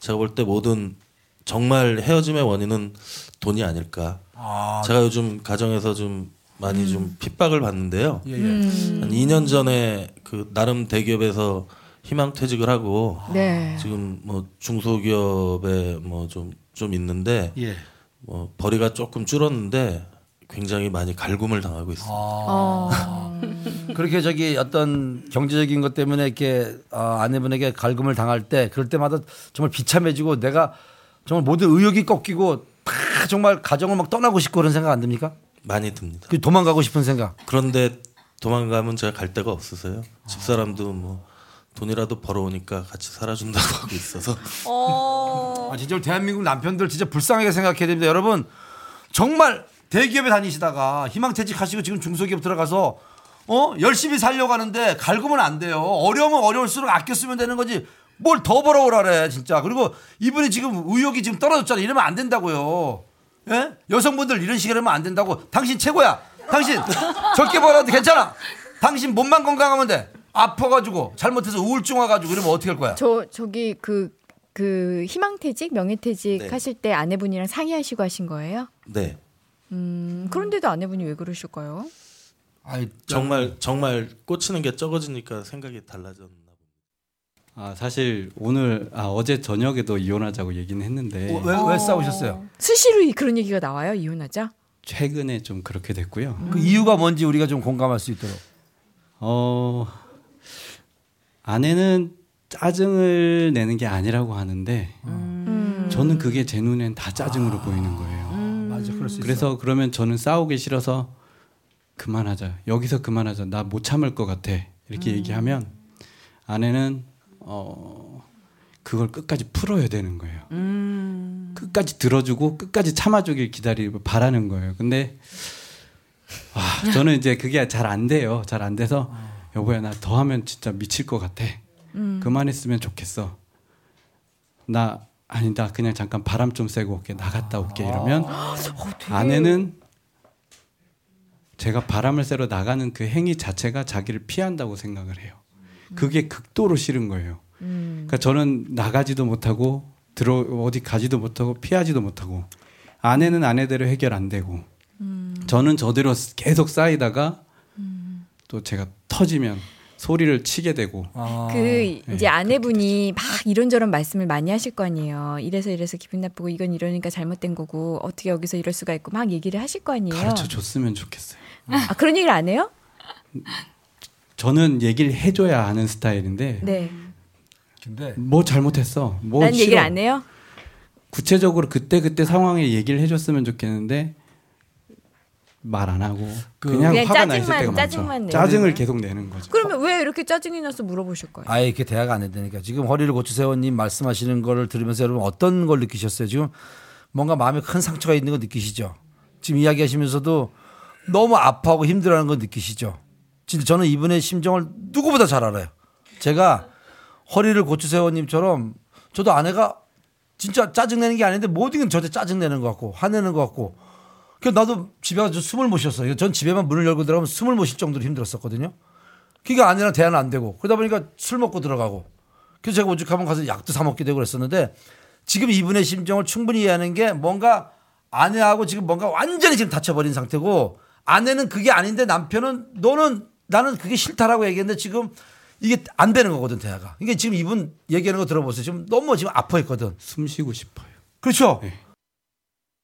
제가 볼 때 모든 정말 헤어짐의 원인은 돈이 아닐까. 아, 제가 요즘 가정에서 좀 많이 좀 핍박을 받는데요. 예, 예. 한 2년 전에 그 나름 대기업에서 희망 퇴직을 하고 네. 지금 뭐 중소기업에 뭐 좀좀 있는데 예. 뭐 벌이가 조금 줄었는데 굉장히 많이 갈굼을 당하고 있습니다. 어. 그렇게 저기 어떤 경제적인 것 때문에 이렇게 어, 아내분에게 갈굼을 당할 때 그럴 때마다 정말 비참해지고 내가 정말 모든 의욕이 꺾이고 다 정말 가정을 막 떠나고 싶고 그런 생각 안 듭니까? 많이 듭니다. 그 도망가고 싶은 생각. 그런데 도망가면 제가 갈 데가 없어서요. 집사람도 뭐 돈이라도 벌어오니까 같이 살아준다고 하고 있어서 어. 아, 진짜 우리 대한민국 남편들 진짜 불쌍하게 생각해야 됩니다. 여러분 정말 대기업에 다니시다가 희망퇴직하시고 지금 중소기업 들어가서 어 열심히 살려고 하는데 갈구면 안 돼요. 어려우면 어려울수록 아껴 쓰면 되는 거지. 뭘 더 벌어오라 그래 진짜. 그리고 이분이 지금 의욕이 지금 떨어졌잖아요. 이러면 안 된다고요. 예? 여성분들 이런 식으로 하면 안 된다고. 당신 최고야. 당신 적게 벌어도 괜찮아. 당신 몸만 건강하면 돼. 아파가지고 잘못해서 우울증 와가지고 이러면 어떻게 할 거야? 저 저기 그 그 희망퇴직, 명예퇴직 네. 하실 때 아내분이랑 상의하시고 하신 거예요? 네 음, 그런데도 아내분이 왜 그러실까요? 아이, 정말 정말 꽂히는 게 적어지니까 생각이 달라졌나 봅니다. 아 사실 오늘 아 어제 저녁에도 이혼하자고 얘기는 했는데 어, 왜, 왜 싸우셨어요? 수시로 이- 그런 얘기가 나와요? 이혼하자? 최근에 좀 그렇게 됐고요. 그 이유가 뭔지 우리가 좀 공감할 수 있도록. 어 아내는 짜증을 내는 게 아니라고 하는데 음. 저는 그게 제 눈엔 다 짜증으로 보이는 거예요. 맞아, 그럴 수. 그래서 그러면 저는 싸우기 싫어서 그만하자. 여기서 그만하자. 나 못 참을 것 같아. 이렇게 얘기하면 아내는 어 그걸 끝까지 풀어야 되는 거예요. 끝까지 들어주고 끝까지 참아주길 기다리고 바라는 거예요. 근데 아, 저는 이제 그게 잘 안 돼요. 잘 안 돼서 여보야 나 더 하면 진짜 미칠 것 같아. 그만했으면 좋겠어. 나 아니 나 그냥 잠깐 바람 좀 쐬고 올게 나갔다 올게 이러면 아내는 제가 바람을 쐬러 나가는 그 행위 자체가 자기를 피한다고 생각을 해요. 그게 극도로 싫은 거예요. 그러니까 저는 나가지도 못하고 들어 어디 가지도 못하고 피하지도 못하고 아내는 아내대로 해결 안 되고 저는 저대로 계속 쌓이다가 또 제가 터지면 소리를 치게 되고 아, 그 이제 아내분이 막 이런저런 말씀을 많이 하실 거 아니에요. 이래서 이래서 기분 나쁘고 이건 이러니까 잘못된 거고 어떻게 여기서 이럴 수가 있고 막 얘기를 하실 거 아니에요. 가르쳐 줬으면 좋겠어요. 아 그런 얘기를 안 해요? 저는 얘기를 해줘야 하는 스타일인데 네. 근데 뭐 잘못했어. 뭐 난 싫어. 얘기를 안 해요. 구체적으로 그때 그때 상황에 얘기를 해줬으면 좋겠는데 말 안 하고 그- 그, 냥 그냥 화가 나 있을 때가 짜증만 많죠. 내는 짜증을 계속 내는 거죠. 그러면 왜 이렇게 짜증이 나서 물어보실 거예요? 아예 이렇게 대화가 안 된다니까. 지금 허리를 고추세요님 말씀하시는 거를 들으면서 여러분 어떤 걸 느끼셨어요? 지금 뭔가 마음에 큰 상처가 있는 거 느끼시죠? 지금 이야기하시면서도 너무 아파하고 힘들어하는 거 느끼시죠? 진짜 저는 이분의 심정을 누구보다 잘 알아요. 제가 허리를 고추세요님처럼 저도 아내가 진짜 짜증내는 게 아닌데 모든 게 저한테 짜증내는 것 같고 화내는 것 같고 그래서 나도 집에 가서 숨을 못 쉬었어요. 전 집에만 문을 열고 들어가면 숨을 못 쉴 정도로 힘들었었거든요. 그러니까 아내랑 대화는 안 되고 그러다 보니까 술 먹고 들어가고 그래서 제가 오죽하면 가서 약도 사 먹게 되고 그랬었는데 지금 이분의 심정을 충분히 이해하는 게 뭔가 아내하고 지금 뭔가 완전히 지금 다쳐버린 상태고 아내는 그게 아닌데 남편은 너는 나는 그게 싫다라고 얘기했는데 지금 이게 안 되는 거거든 대화가. 이게 지금 이분 얘기하는 거 들어보세요. 지금 너무 지금 아파했거든. 숨 쉬고 싶어요. 그렇죠. 네.